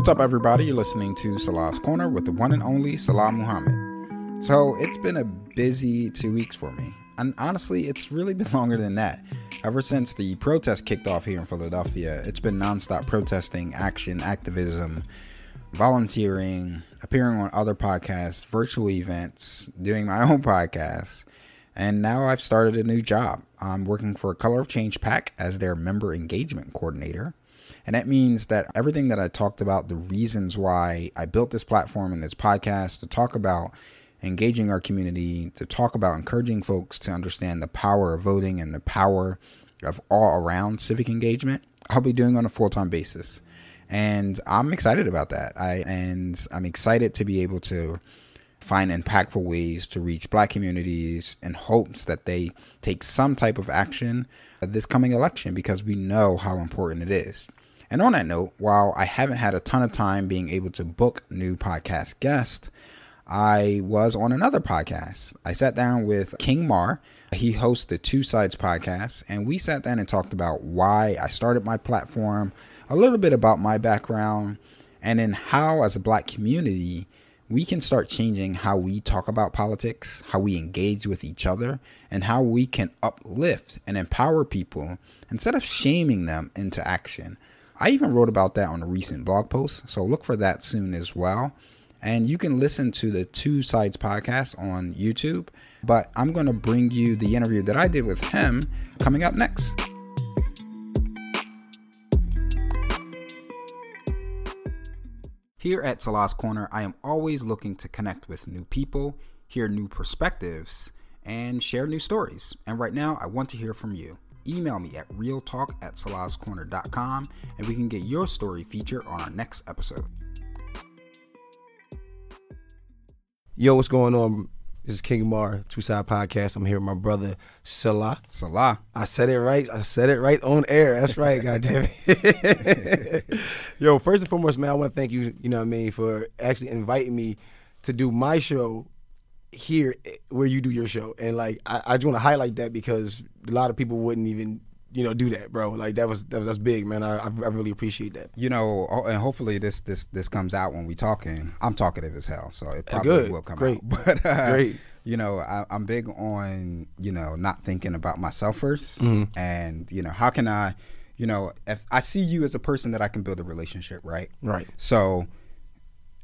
What's up, everybody? You're listening to Salah's Corner with the one and only Salah Muhammad. So, it's been a busy two weeks for me. And honestly, it's really been longer than that. Ever since the protest kicked off here in Philadelphia, it's been nonstop protesting, action, activism, volunteering, appearing on other podcasts, virtual events, doing my own podcast. And now I've started a new job. I'm working for Color of Change PAC as their member engagement coordinator. And that means that everything that I talked about, the reasons why I built this platform and this podcast to talk about engaging our community, to talk about encouraging folks to understand the power of voting and the power of all around civic engagement, I'll be doing on a full time basis. And I'm excited about that. I and I'm excited to be able to find impactful ways to reach black communities in hopes that they take some type of action this coming election because we know how important it is. And on that note, while I haven't had a ton of time being able to book new podcast guests, I was on another podcast. I sat down with King Mar. He hosts the Two Sides podcast, and we sat down and talked about why I started my platform, a little bit about my background, and then how, as a black community, we can start changing how we talk about politics, how we engage with each other, and how we can uplift and empower people instead of shaming them into action. I even wrote about that on a recent blog post, so look for that soon as well. And you can listen to the Two Sides podcast on YouTube, but I'm going to bring you the interview that I did with him coming up next. Here at Salah's Corner, I am always looking to connect with new people, hear new perspectives, and share new stories. And right now, I want to hear from you email me at realtalk at salahscorner.com and we can get your story featured on our next episode. Yo, what's going on? This is King Mar, Two Side Podcast. I'm here with my brother Salah. Salah. I said it right. I said it right on air. That's right, goddamn it. Yo, first and foremost, man, I want to thank you, you know what I mean, for actually inviting me to do my show here where you do your show. And like I, I just want to highlight that because a lot of people wouldn't even you know do that bro like that was, that was that's big man I, I really appreciate that you know and hopefully this this this comes out when we talking i'm talkative as hell so it probably Good. will come Great. out but uh, Great. you know I, am big on you know not thinking about myself 1st mm-hmm. and you know how can i you know if i see you as a person that i can build a relationship right right so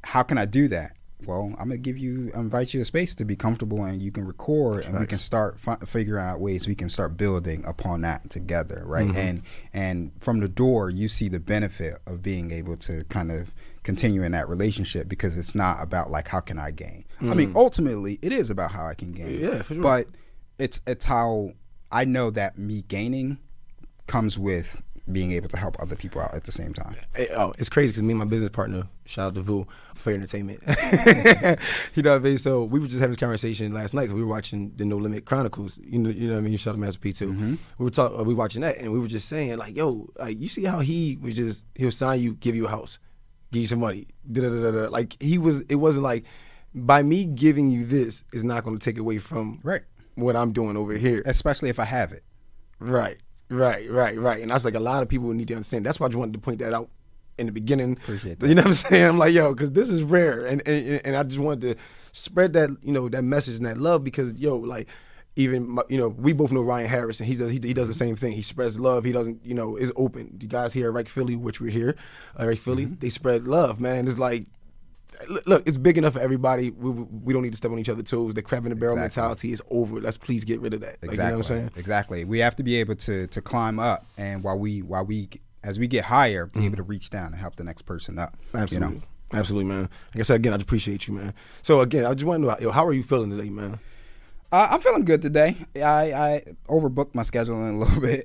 how can i do that well, I'm gonna give you, invite you a space to be comfortable, and you can record, and we can start f- figuring out ways we can start building upon that together, right? Mm-hmm. And and from the door, you see the benefit of being able to kind of continue in that relationship because it's not about like how can I gain. Mm-hmm. I mean, mm. ultimately, it is about how I can gain. Yeah, sure. But it's it's how I know that me gaining comes with being able to help other people out at the same time. Oh, it's crazy because me and my business partner, shout out to Vu, for entertainment. you know what I mean? So we were just having this conversation last night. We were watching the No Limit Chronicles. You know, you know what I mean? Shout out to Master P too. Mm-hmm. We were talking, we were watching that, and we were just saying like, "Yo, like you see how he was just he'll sign you, give you a house, give you some money, Da-da-da-da-da. like he was. It wasn't like by me giving you this is not going to take away from right what I'm doing over here, especially if I have it. Right. Right, right, right. And I was like, a lot of people need to understand. That's why I just wanted to point that out in the beginning. Appreciate that. You know what I'm saying? I'm like, yo, because this is rare, and, and and I just wanted to spread that you know that message and that love because yo, like even my, you know we both know Ryan Harris and he does he, he does the same thing. He spreads love. He doesn't you know is open. The guys here at Right Philly, which we're here, uh, Philly, mm-hmm. they spread love, man. It's like look, it's big enough for everybody. We, we don't need to step on each other's toes. The crab in the barrel exactly. mentality is over. Let's please get rid of that. Like, exactly. You know what I'm saying? Exactly. We have to be able to to climb up, and while we while we as we get higher, be mm-hmm. able to reach down and help the next person up. Absolutely. You know? Absolutely, man. Like I said again, I appreciate you, man. So again, I just want to know, yo, how are you feeling today, man? Uh, I'm feeling good today. I, I overbooked my scheduling a little bit.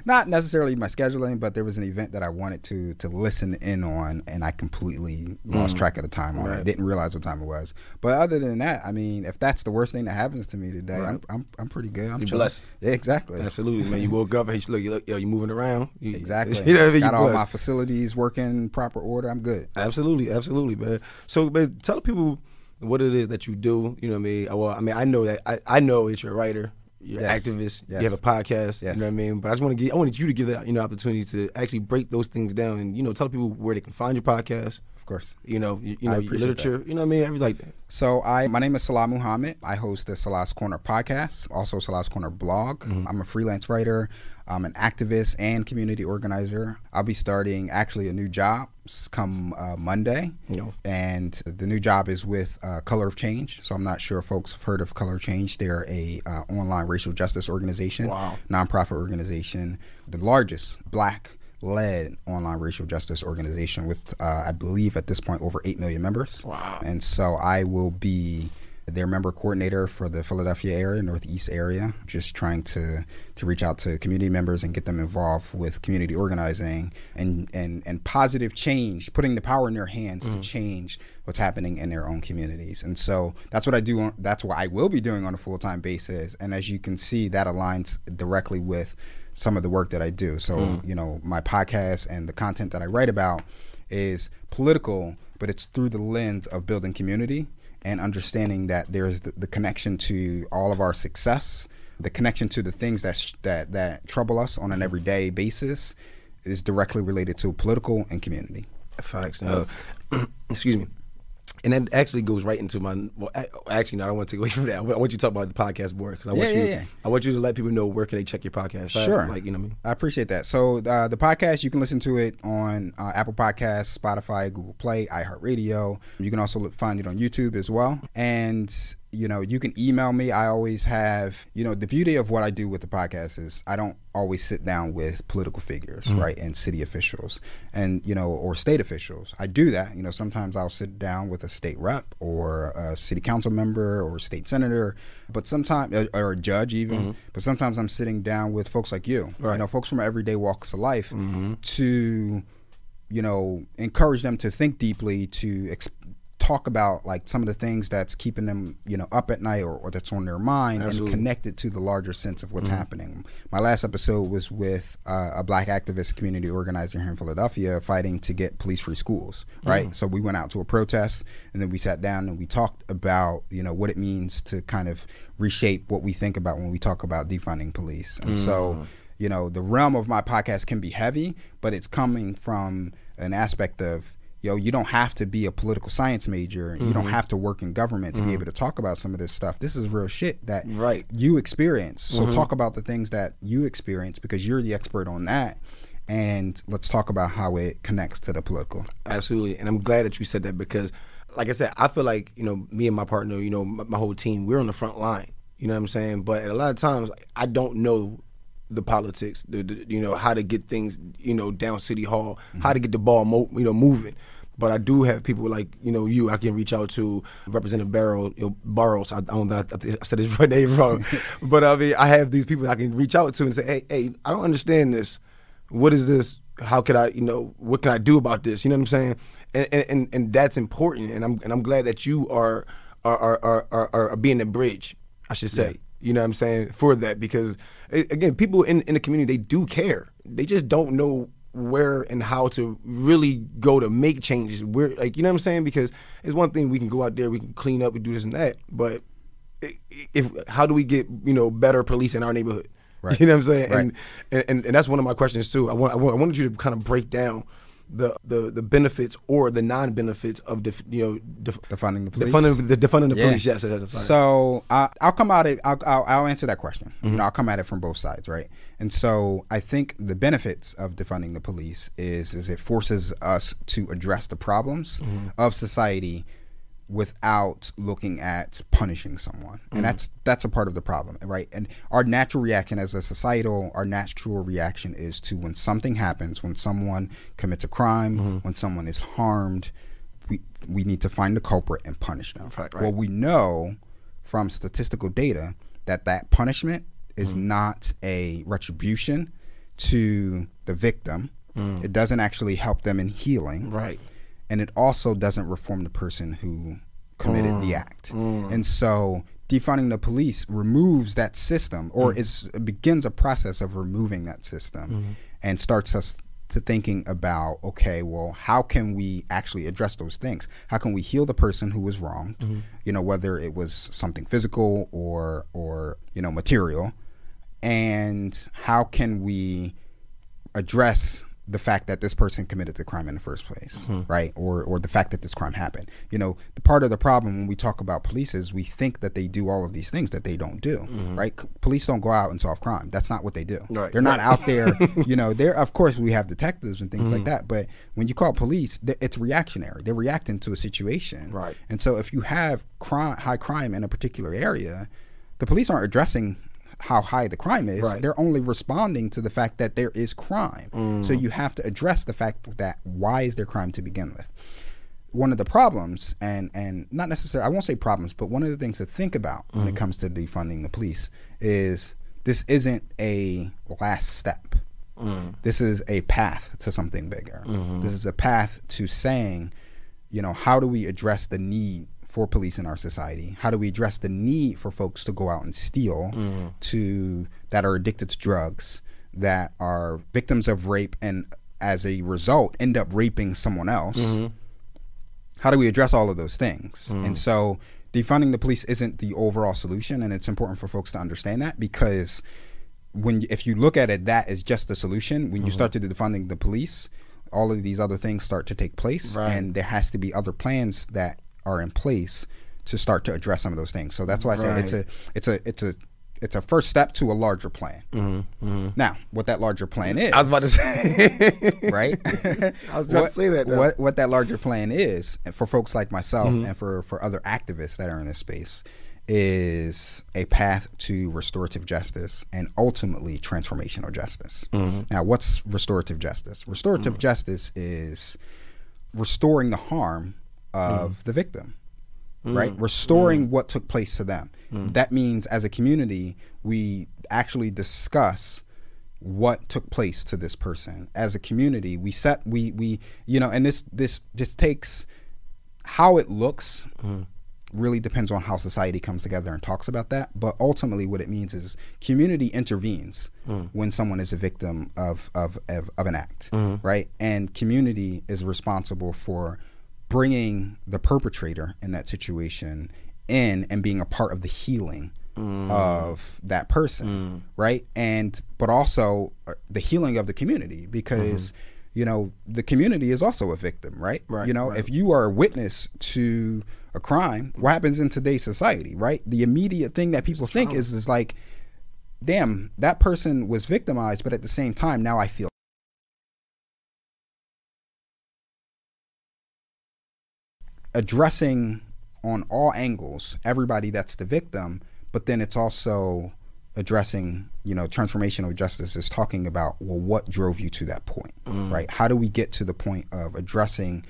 Not necessarily my scheduling, but there was an event that I wanted to to listen in on, and I completely lost mm. track of the time on right. it. Didn't realize what time it was. But other than that, I mean, if that's the worst thing that happens to me today, right. I'm, I'm, I'm pretty good. I'm You're blessed. Yeah, exactly. Absolutely, man. You woke up and you look, you look, yo, you moving around. You, exactly. you know, Got all my facilities working in proper order. I'm good. Absolutely, absolutely, man. So, but tell people what it is that you do. You know what I mean? Well, I mean, I know that I, I know that you're a writer. You're Yes. an activist. Yes. You have a podcast. Yes. You know what I mean. But I just want to give. I wanted you to give that you know opportunity to actually break those things down and you know tell people where they can find your podcast. Of course. You know, you, you know literature. You know what I mean. Everything like that. So I, my name is Salah Muhammad. I host the Salah's Corner podcast, also Salah's Corner blog. I'm a freelance writer. I'm an activist and community organizer. I'll be starting actually a new job come uh, Monday. You know. And the new job is with uh, Color of Change. So I'm not sure if folks have heard of Color of Change. They're a uh, online racial justice organization, Wow. nonprofit organization, the largest black led online racial justice organization with uh, I believe at this point over 8 million members. Wow. And so I will be their member coordinator for the Philadelphia area, Northeast area, just trying to to reach out to community members and get them involved with community organizing and and and positive change, putting the power in their hands to change what's happening in their own communities. And so that's what I do. On, that's what I will be doing on a full time basis. And as you can see, that aligns directly with some of the work that I do. So you know, my podcast and the content that I write about is political, but it's through the lens of building community and understanding that there's the, the connection to all of our success, the connection to the things that sh- that that trouble us on an everyday basis, is directly related to political and community. Facts. Uh, excuse me. And that actually goes right into my. Well, actually, no, I don't want to take away from that. I want you to talk about the podcast more because I want Yeah, you. yeah, yeah. I want you to let people know where can they check your podcast. Sure. Like you know what I mean. I appreciate that. So uh, the podcast, you can listen to it on uh, Apple Podcasts, Spotify, Google Play, iHeartRadio. You can also look, find it on YouTube as well. And you know, you can email me. I always have, you know, the beauty of what I do with the podcast is I don't always sit down with political figures, mm. right, and city officials, and you know, or state officials. I do that. You know, sometimes I'll sit down with a state rep or a city council member or state senator, but sometimes or, uh, or a judge even. Mm-hmm. But sometimes I'm sitting down with folks like you, Right. you know, folks from everyday walks of life, mm-hmm. to you know encourage them to think deeply, to talk about like some of the things that's keeping them you know up at night or, or that's on their mind Absolutely. and connect it to the larger sense of what's mm-hmm. happening. My last episode was with uh, a black activist community organizer here in Philadelphia fighting to get police free schools, mm. right? So we went out to a protest and then we sat down and we talked about, you know, what it means to kind of reshape what we think about when we talk about defunding police. And so, mm. you know, the realm of my podcast can be heavy, but it's coming from an aspect of yo, you don't have to be a political science major. You don't mm-hmm. have to work in government to be mm-hmm. able to talk about some of this stuff. This is real shit that Right. you experience. So mm-hmm. talk about the things that you experience because you're the expert on that. And let's talk about how it connects to the political. Absolutely, and I'm glad that you said that because, like I said, I feel like you know me and my partner, you know, my, my whole team, we're on the front line. You know what I'm saying? But a lot of times, I don't know the politics, the, the, you know, how to get things, you know, down City Hall, how to get the ball, mo- you know, moving. But I do have people like you know you I can reach out to Representative Barrow, you know, Barrows. I, I don't know, I, I said his name wrong, but I mean I have these people I can reach out to and say, hey, hey, I don't understand this. What is this? How could I, you know, what can I do about this? You know what I'm saying? And and, and, that's important. And I'm and I'm glad that you are are are are, are, are being a bridge. I should say. You know what I'm saying for that because again, people in in the community they do care. They just don't know where and how to really go to make changes. Where like you know what I'm saying? Because it's one thing we can go out there, we can clean up, we do this and that, but if how do we get you know better police in our neighborhood? Right. You know what I'm saying? Right. And, and and that's one of my questions too. I want- I wanted you to kind of break down the the the benefits or the non benefits of def, you know def, Defunding the police? defunding the defunding the Yeah. police. Yes, yes. So uh, I'll come at it. I'll, I'll, I'll answer that question. Mm-hmm. You know, I'll come at it from both sides, right? And so I think the benefits of defunding the police is is it forces us to address the problems Mm-hmm. of society without looking at punishing someone, Mm-hmm. and that's that's a part of the problem, right? And our natural reaction as a societal, our natural reaction is to when something happens, when someone commits a crime, Mm-hmm. when someone is harmed, we we need to find the culprit and punish them. Right, right. Well, we know from statistical data that that punishment is Mm. not a retribution to the victim. It doesn't actually help them in healing, Mm. right. And it also doesn't reform the person who committed Mm. the act. And so defunding the police removes that system or Mm. is begins a process of removing that system Mm-hmm. and starts us to thinking about okay, well, how can we actually address those things? How can we heal the person who was wronged? Mm-hmm. You know, whether it was something physical or or you know material, and how can we address the fact that this person committed the crime in the first place, hmm. right? Or or the fact that this crime happened. You know, the part of the problem when we talk about police is we think that they do all of these things that they don't do, mm-hmm. right? C- Police don't go out and solve crime. That's not what they do. Right. They're not out there, you know, they're of course we have detectives and things like mm-hmm. that, but when you call police, th- it's reactionary. They're reacting to a situation. Right. And so if you have crime high crime in a particular area, the police aren't addressing how high the crime is. Right. They're only responding to the fact that there is crime. So mm. you have to address the fact that why is there crime to begin with? One of the problems, and and not necessarily, I won't say problems, but one of the things to think about when it mm. comes to defunding the police is this isn't a last step. Mm. This is a path to something bigger. Mm-hmm. This is a path to saying, you know, how do we address the need for police in our society? How do we address the need for folks to go out and steal mm-hmm. to that are addicted to drugs, that are victims of rape and as a result end up raping someone else? Mm-hmm. How do we address all of those things? Mm-hmm. And so defunding the police isn't the overall solution and it's important for folks to understand that because when if you look at it that is just the solution when you start to defunding the police all of these other things start to take place Right. and there has to be other plans that are in place to start to address some of those things so that's why i say it's a it's a it's a it's a first step to a larger plan now what that larger plan is I was about to say. right? I was about to say that. What what that larger plan is for folks like myself Mm-hmm. and for for other activists that are in this space is a path to restorative justice and ultimately transformational justice. Mm-hmm. Now, what's restorative justice? Restorative justice is restoring the harm of Mm. the victim mm. right? Restoring what took place to them. Mm. That means as a community, we actually discuss what took place to this person. As a community, we set we we you know, and this this just takes how it looks mm. really depends on how society comes together and talks about that. But ultimately, what it means is community intervenes when someone is a victim of of of, of an act, mm-hmm. right? And community is responsible for bringing the perpetrator in that situation in and being a part of the healing of that person, right? And but also uh, the healing of the community because you know the community is also a victim, right? Right, You know, right. if you are a witness to a crime, what happens in today's society, right? The immediate thing that people think is is like, damn, that person was victimized, but at the same time, now I feel addressing on all angles everybody that's the victim, but then it's also addressing, you know, transformational justice is talking about well, what drove you to that point, mm. right? How do we get to the point of addressing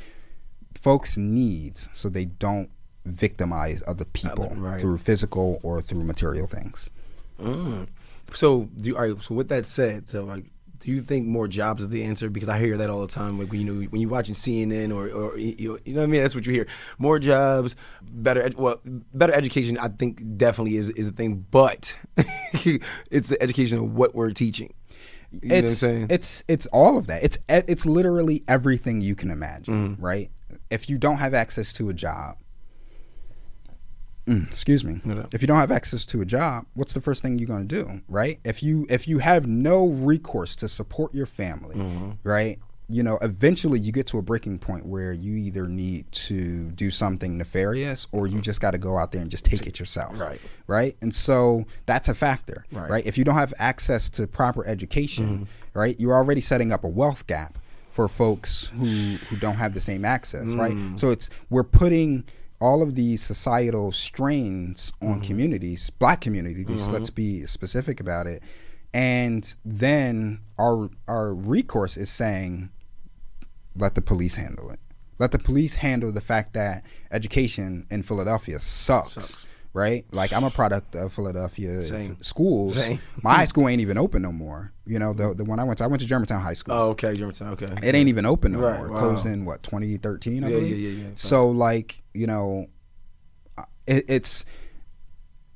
folks' needs so they don't victimize other people right. through physical or through material things? Mm. So, do you, all right. So, with that said, so like, do you think more jobs is the answer? Because I hear that all the time. Like, when you know, when you're watching CNN or, or you, you know what I mean. That's what you hear. More jobs, better. Well, better education. I think definitely is is a thing, but it's the education of what we're teaching. You know what I'm it's saying? it's it's all of that. It's it's literally everything you can imagine, Mm-hmm. right? If you don't have access to a job, Mm, excuse me. No, no. If you don't have access to a job, what's the first thing you're going to do, right? If you if you have no recourse to support your family, Mm-hmm. right? You know, eventually you get to a breaking point where you either need to do something nefarious or you just got to go out there and just take it yourself. Right. Right? And so that's a factor, Right. right? If you don't have access to proper education, right? You're already setting up a wealth gap for folks who who don't have the same access, right? So it's we're putting all of these societal strains on mm-hmm. communities, black communities, mm-hmm. let's be specific about it. And then our our recourse is saying let the police handle it. Let the police handle the fact that education in Philadelphia sucks, Sucks. Right? Like I'm a product of Philadelphia Same. schools. Same. My high school ain't even open no more. You know, the the one I went to, I went to Germantown High School. oh, okay, Germantown. Okay, It ain't even open no Right, more. Wow. closed in what 2013, I Yeah, believe. yeah, yeah, yeah. So like you know, it, it's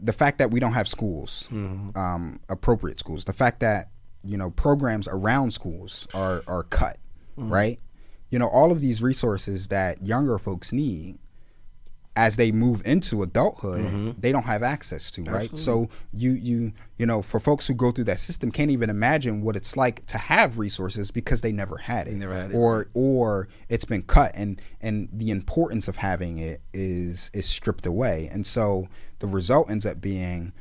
the fact that we don't have schools, Mm-hmm. um, appropriate schools. The fact that you know programs around schools are are cut, right? You know all of these resources that younger folks need as they move into adulthood, mm-hmm. they don't have access to, right? So you you you know, for folks who go through that system can't even imagine what it's like to have resources because they never had it. never had it. Or or it's been cut and and the importance of having it is is stripped away. And so the result ends up being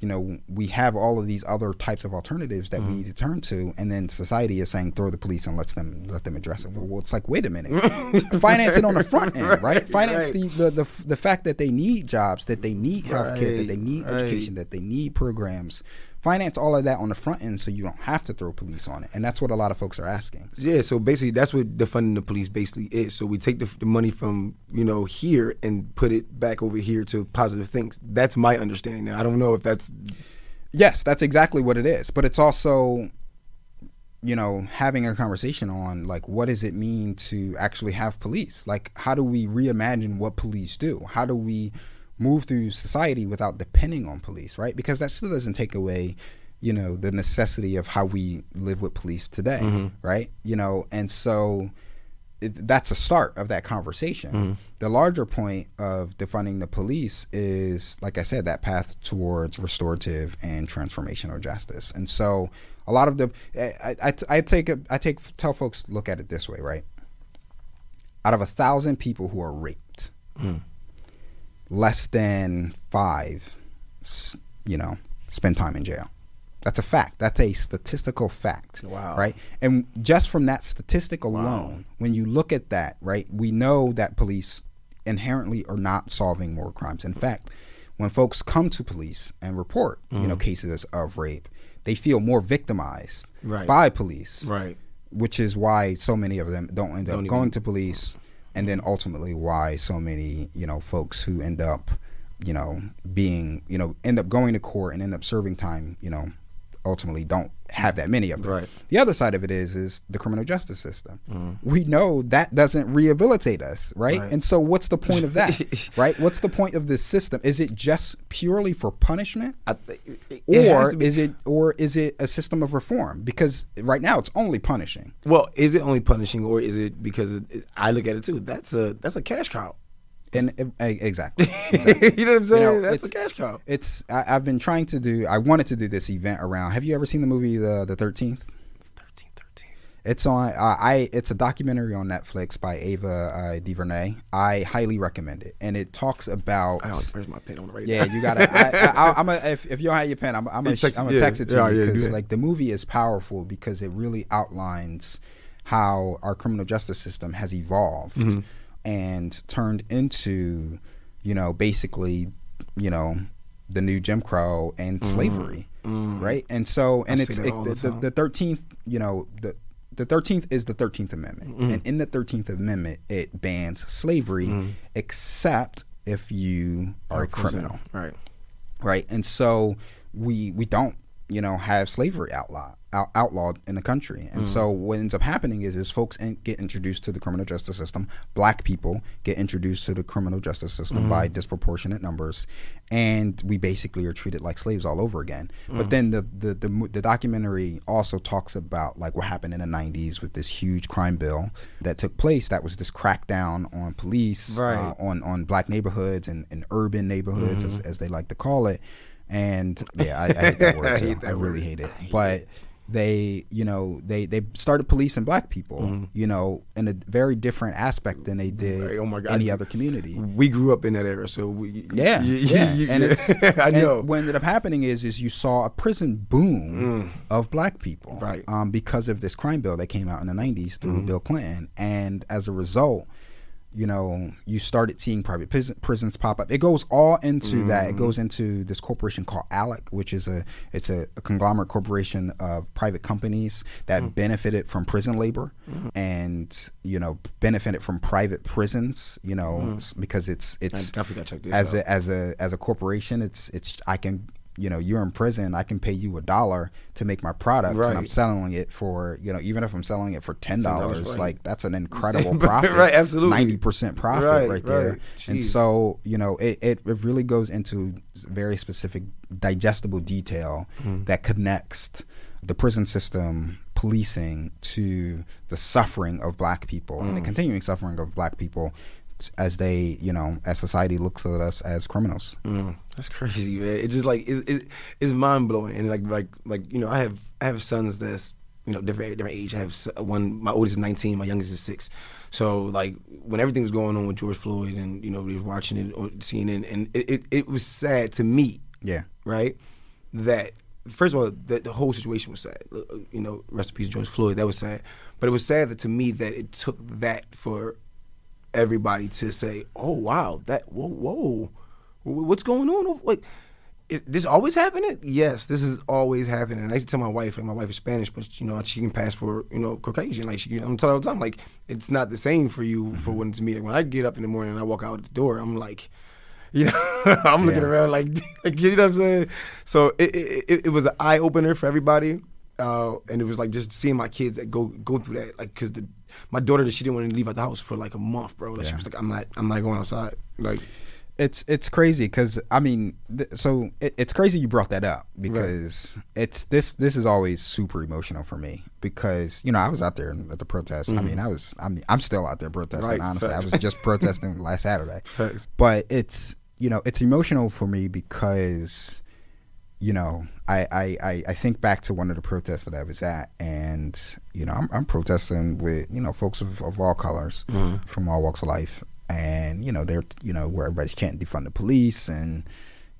you know, we have all of these other types of alternatives that Mm-hmm. we need to turn to, and then society is saying throw the police and let them let them address it. Well, it's like wait a minute, finance it on the front end, right? Right, Finance right. the, the the the fact that they need jobs, that they need healthcare, that they need right. education, that they need programs. Finance all of that on the front end, so you don't have to throw police on it, and that's what a lot of folks are asking. Yeah, so basically that's what defunding the police basically is. So we take the, the money from you know here and put it back over here to positive things. That's my understanding. Now I don't know if that's Yes, that's exactly what it is. But it's also, you know, having a conversation on like what does it mean to actually have police? Like, how do we reimagine what police do? How do we move through society without depending on police, right? Because that still doesn't take away, you know, the necessity of how we live with police today, mm-hmm. right? You know, and so it, that's a start of that conversation. Mm-hmm. The larger point of defunding the police is, like I said, that path towards restorative and transformational justice. And so, a lot of the, I, I, I take I take tell folks look at it this way, right? Out of a thousand people who are raped, mm-hmm. Less than five, you know, spend time in jail. That's a fact. That's a statistical fact. Wow. Right. And just from that statistic alone, when you look at that, right, we know that police inherently are not solving more crimes. In fact, when folks come to police and report, you Mm. know, cases of rape, they feel more victimized Right. by police, right. which is why so many of them don't end up Don't even- going to police, and then ultimately why so many, you know, folks who end up, you know, being, you know, end up going to court and end up serving time, you know, ultimately don't have that many of them. Right. The other side of it is is the criminal justice system. Mm. We know that doesn't rehabilitate us, right? Right. And so what's the point of that? right? What's the point of this system? Is it just purely for punishment? I th- it- it Or be- is it or is it a system of reform? Because right now it's only punishing. well, is it only punishing or is it because it, it- I look at it too? That's a that's a cash cow. And uh, exactly. exactly. you know what I'm saying? know, that's a cash cow. It's I, I've been trying to do. I wanted to do this event around. Have you ever seen the movie the the Thirteenth? 13, 13. It's on. Uh, I. It's a documentary on Netflix by Ava uh, DuVernay. I highly recommend it, and it talks about. Don't, where's my pen on the right Yeah, you gotta. I, I, I, I'm a, if, if you don't have your pen, I'm, I'm gonna text it- I'm gonna yeah, text it to yeah, you yeah, because that. like the movie is powerful because it really outlines how our criminal justice system has evolved Mm-hmm. and turned into, you know, basically, you know, the new Jim Crow and slavery, right? And so, and Mm-hmm. I it's it, the, the the, the 13th, you know, the the 13th is the 13th Amendment. Mm-hmm. And in the 13th Amendment, it bans slavery Mm-hmm. except if you are a criminal Right. right? And so we we don't you know have slavery outlawed outlawed in the country, and mm. so what ends up happening is is folks in, get introduced to the criminal justice system. Black people get introduced to the criminal justice system mm. by disproportionate numbers, and we basically are treated like slaves all over again. But mm. then the the, the the documentary also talks about like what happened in the '90s with this huge crime bill that took place. That was this crackdown on police, Right. uh, on on black neighborhoods and, and urban neighborhoods as, mm-hmm. as they like to call it and yeah i, I hate that word I too. hate that I really word. hate it but they you know they they started policing black people you know in a very different aspect than they did oh my God. any other community We grew up in that era, so we yeah, you- yeah, you- and it's I know. what ended up happening is is you saw a prison boom of black people, Mm. Right. Mm-hmm. Um, because of this crime bill that came out in the '90s through Bill Clinton, and as a result, you know, you started seeing private prison, prisons pop up. It goes all into that. Mm-hmm. It goes into this corporation called ALEC, which is a it's a, a conglomerate corporation of private companies that Mm. benefited from prison labor Mm-hmm. and you know benefited from private prisons. You know, s- because it's I it's definitely check this as out. a as a as a corporation it's it's i can you know you're in prison i can pay you a dollar to make my product and i'm selling it for you know even if i'm selling it for ten dollars right. like that's an incredible profit right, absolutely. 90% profit Right, right, there right. and so you know it, it, it really goes into very specific digestible detail Mm-hmm. that connects the prison system, policing, to the suffering of black people and the Mm. continuing suffering of black people as they, you know, as society looks at us as criminals. Mm, that's crazy, man. It just like it's it, it's mind blowing, and like like like you know, I have I have sons that's you know different different age. I have one. My oldest is nineteen. My youngest is six. So like when everything was going on with George Floyd, and you know we were watching it or seeing it, and it, it, it was sad to me, Yeah. right? That first of all, that the whole situation was sad. You know, rest in peace, George Floyd. That was sad, but it was sad that to me that it took that for everybody to say, "Oh wow, that whoa whoa, Wh- what's going on?" Like, it, this always happening? Yes, this is always happening. And I used to tell my wife, like my wife is Spanish, but you know she can pass for you know Caucasian. Like she, I'm telling her all the time, like it's not the same for you for when it's me. When I get up in the morning and I walk out the door, I'm like. You know, I'm looking Yeah. around like, like, you know what I'm saying. So it it, it, it was an eye opener for everybody, uh, and it was like just seeing my kids that go go through that, like, cause my daughter she didn't want to leave out the house for like a month, bro. Like she was like, I'm not I'm not going outside. Like, It's it's crazy because I mean, th- so it, it's crazy you brought that up because it's this this is always super emotional for me because you know I was out there at the protest. I mean, mm-hmm. I was I mean I'm still out there protesting. Right, honestly, facts. I was just protesting last Saturday. Facts. But it's you know it's emotional for me because you know I, I I I think back to one of the protests that I was at and you know I'm, I'm protesting with you know folks of, of all colors mm-hmm. from all walks of life and you know they're you know where everybody's chanting defund the police and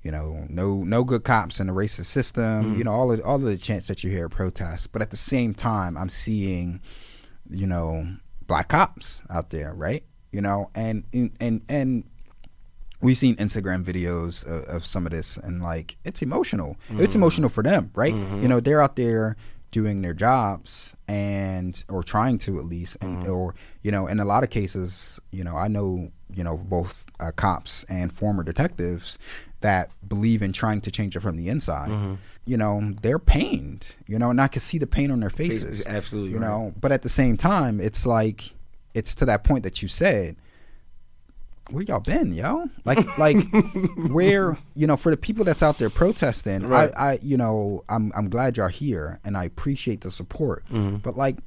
you know no no good cops in the racist system mm. you know all of all of the chants that you hear at protests. But at the same time I'm seeing you know black cops out there right? You know and and and we've seen Instagram videos of, of some of this, and like it's emotional. It's mm. emotional for them, right? Mm-hmm. You know, they're out there doing their jobs and or trying to at least, and or you know, in a lot of cases, you know, I know you know both uh, cops and former detectives that believe in trying to change it from the inside. You know, they're pained. You know, and I can see the pain on their faces. absolutely You right. know, but at the same time, it's like it's to that point that you said where y'all been, yo? Like, like, where you know, for the people that's out there protesting, Right. I, I, you know, I'm, I'm glad y'all here, and I appreciate the support. Mm-hmm. But like,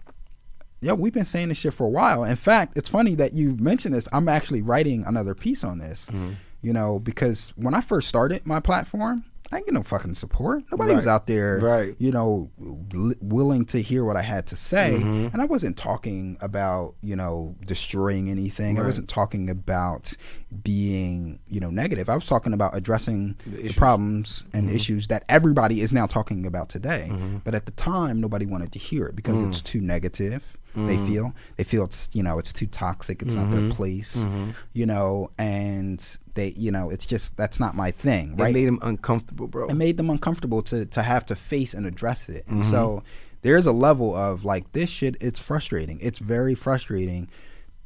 yo, we've been saying this shit for a while. In fact, it's funny that you mentioned this. I'm actually writing another piece on this. Mm-hmm. You know, because when I first started my platform, I didn't get no fucking support. Nobody was out there, Right. you know, li- willing to hear what I had to say. Mm-hmm. And I wasn't talking about, you know, destroying anything. I wasn't talking about being, you know, negative. I was talking about addressing The the, problems and Mm-hmm. issues that everybody is now talking about today. But at the time, nobody wanted to hear it because Mm. it's too negative. They feel they feel it's you know it's too toxic. It's not Mm-hmm. their place, you know, and they you know it's just that's not my thing, Right? It made them uncomfortable, bro. it made them uncomfortable to to have to face and address it. And Mm-hmm. so there's a level of like this shit it's frustrating. It's very frustrating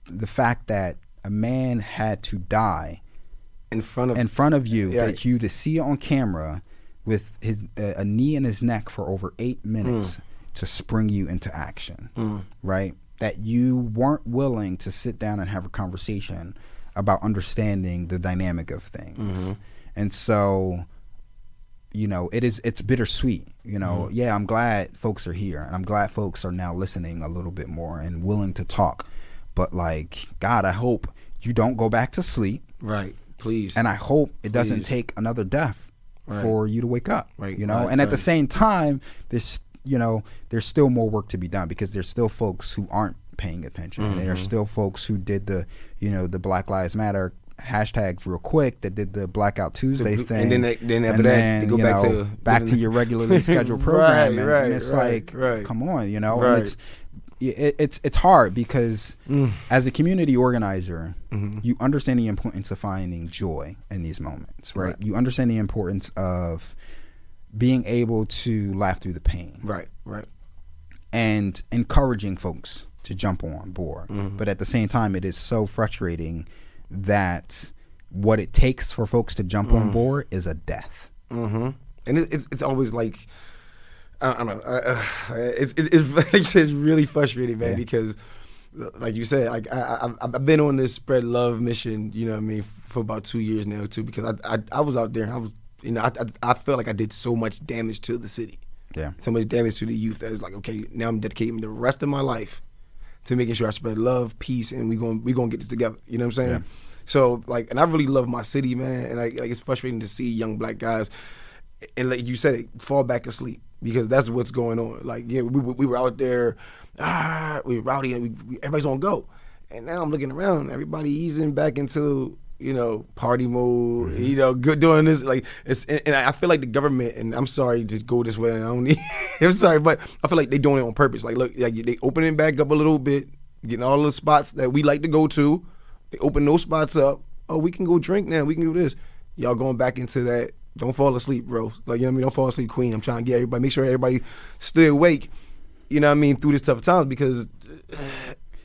the fact that a man had to die in front of in front of you Yeah. that you to see on camera with his uh, a knee in his neck for over 8 minutes to spring you into action. Mm. Right? That you weren't willing to sit down and have a conversation about understanding the dynamic of things. Mm-hmm. And so you know it is it's bittersweet you know mm-hmm. yeah i'm glad folks are here and i'm glad folks are now listening a little bit more and willing to talk but like god i hope you don't go back to sleep right. Please. and i hope it doesn't take another death Right. for you to wake up Right, you know right, and at the same time this you know there's still more work to be done because there's still folks who aren't paying attention and Mm-hmm. there's still folks who did the you know the black lives matter hashtags real quick that did the blackout tuesday And thing then they- then after and that, then, they go you back know, to back to your regularly scheduled Right, program and, right, and it's right, like right. come on you know Right. and it's it, it's it's hard because Mm. as a community organizer, Mm-hmm. you understand the importance of finding joy in these moments, right? Right. You understand the importance of being able to laugh through the pain right. Right. and encouraging folks to jump on board. Mm-hmm. But at the same time, it is so frustrating that what it takes for folks to jump Mm. on board is a death. Mm-hmm. And it, it's it's always like I, I don't know. Uh, uh, it's it's, it's like you said, it's really frustrating, man, Yeah. because like you said, like I, I I've been on this spread love mission, you know what I mean, for about two years now too. Because I I, I was out there, and I was you know I, I I felt like I did so much damage to the city. Yeah. So much damage to the youth that is like, okay, now I'm dedicating the rest of my life to making sure I spread love, peace, and we going we gonna get this together. You know what I'm saying? Yeah. So like, and I really love my city, man. And like, like it's frustrating to see young black guys, and like you said, fall back asleep because that's what's going on. Like, yeah, we we were out there, ah, we were rowdy, and we, we, everybody's on go. And now I'm looking around, everybody easing back into you know party mode, mm-hmm. you know, good doing this. Like it's, and, and I feel like the government, and I'm sorry to go this way, I don't need, I'm sorry, but I feel like they're doing it on purpose. Like, look, like they opening back up a little bit, getting all the spots that we like to go to. They open those spots up. Oh, we can go drink now. We can do this. Y'all going back into that. Don't fall asleep, bro. Like you know what I mean. Don't fall asleep, Queen. I'm trying to get everybody, make sure everybody stay awake. You know what I mean through this tough times because.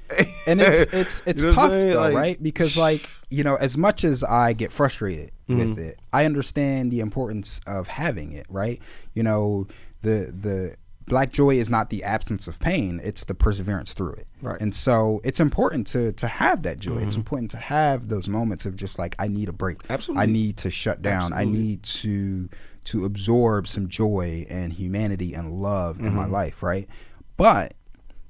and it's it's it's You know tough though, Like- right? Because like you know, as much as I get frustrated Mm-hmm. with it, I understand the importance of having it, right? You know, the the black joy is not the absence of pain; it's the perseverance through it. Right. Mm-hmm. And so it's important to to have that joy. It's important to have those moments of just like I need a break. Absolutely. I need to shut down. I need to to absorb some joy and humanity and love in my Mm-hmm. life, right? But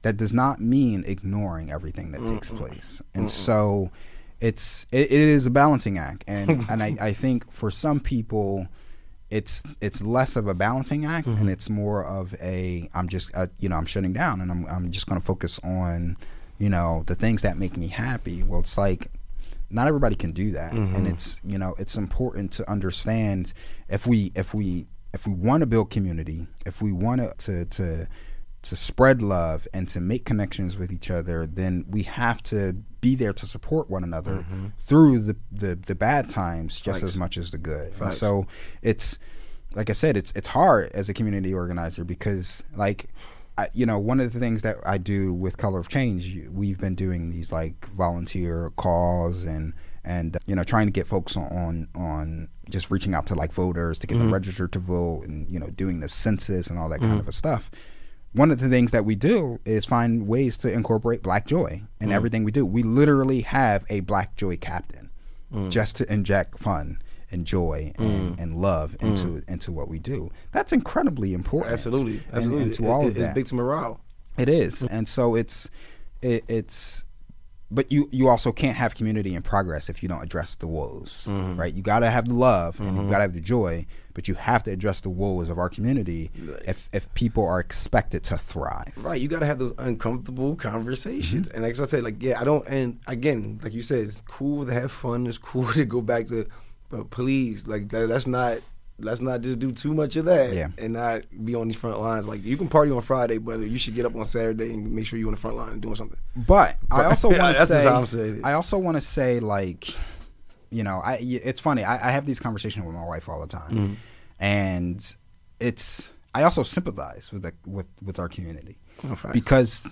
that does not mean ignoring everything that takes place. And so it's it, it is a balancing act. And and I, I think for some people it's it's less of a balancing act and it's more of a I'm just uh, you know I'm shutting down and I'm I'm just going to focus on you know the things that make me happy. Well, it's like not everybody can do that. And it's you know it's important to understand if we if we if we want to build community if we want to to to spread love and to make connections with each other then we have to be there to support one another mm-hmm. through the, the the bad times just as much as the good. And so it's like i said it's it's hard as a community organizer because like I, you know, one of the things that I do with Color of Change, we've been doing these like volunteer calls and and you know trying to get folks on on, on just reaching out to like voters to get them mm-hmm. registered to vote and you know doing the census and all that kind mm-hmm. of a stuff. One of the things that we do is find ways to incorporate Black Joy in mm. everything we do. We literally have a Black Joy captain mm. just to inject fun and joy and, mm. and love into into what we do. That's incredibly important. Absolutely, absolutely. And, to It- all it- of it's that. big to morale. It is, and so it's it, it's. But you you also can't have community and progress if you don't address the woes, Mm-hmm. right? You got to have the love and you got to have the joy, but you have to address the woes of our community if if people are expected to thrive. Right, you got to have those uncomfortable conversations. And like I said, like yeah, I don't. And again, like you said, it's cool to have fun. It's cool to go back to, but please, like that, that's not. Let's not just do too much of that Yeah. and not be on these front lines. Like you can party on Friday, but you should get up on Saturday and make sure you're on the front line and doing something. But I also want to say, how I'm saying. I also want to say, like, you know, I it's funny. I, I have these conversations with my wife all the time, Mm-hmm. and it's I also sympathize with the, with with our community Oh, because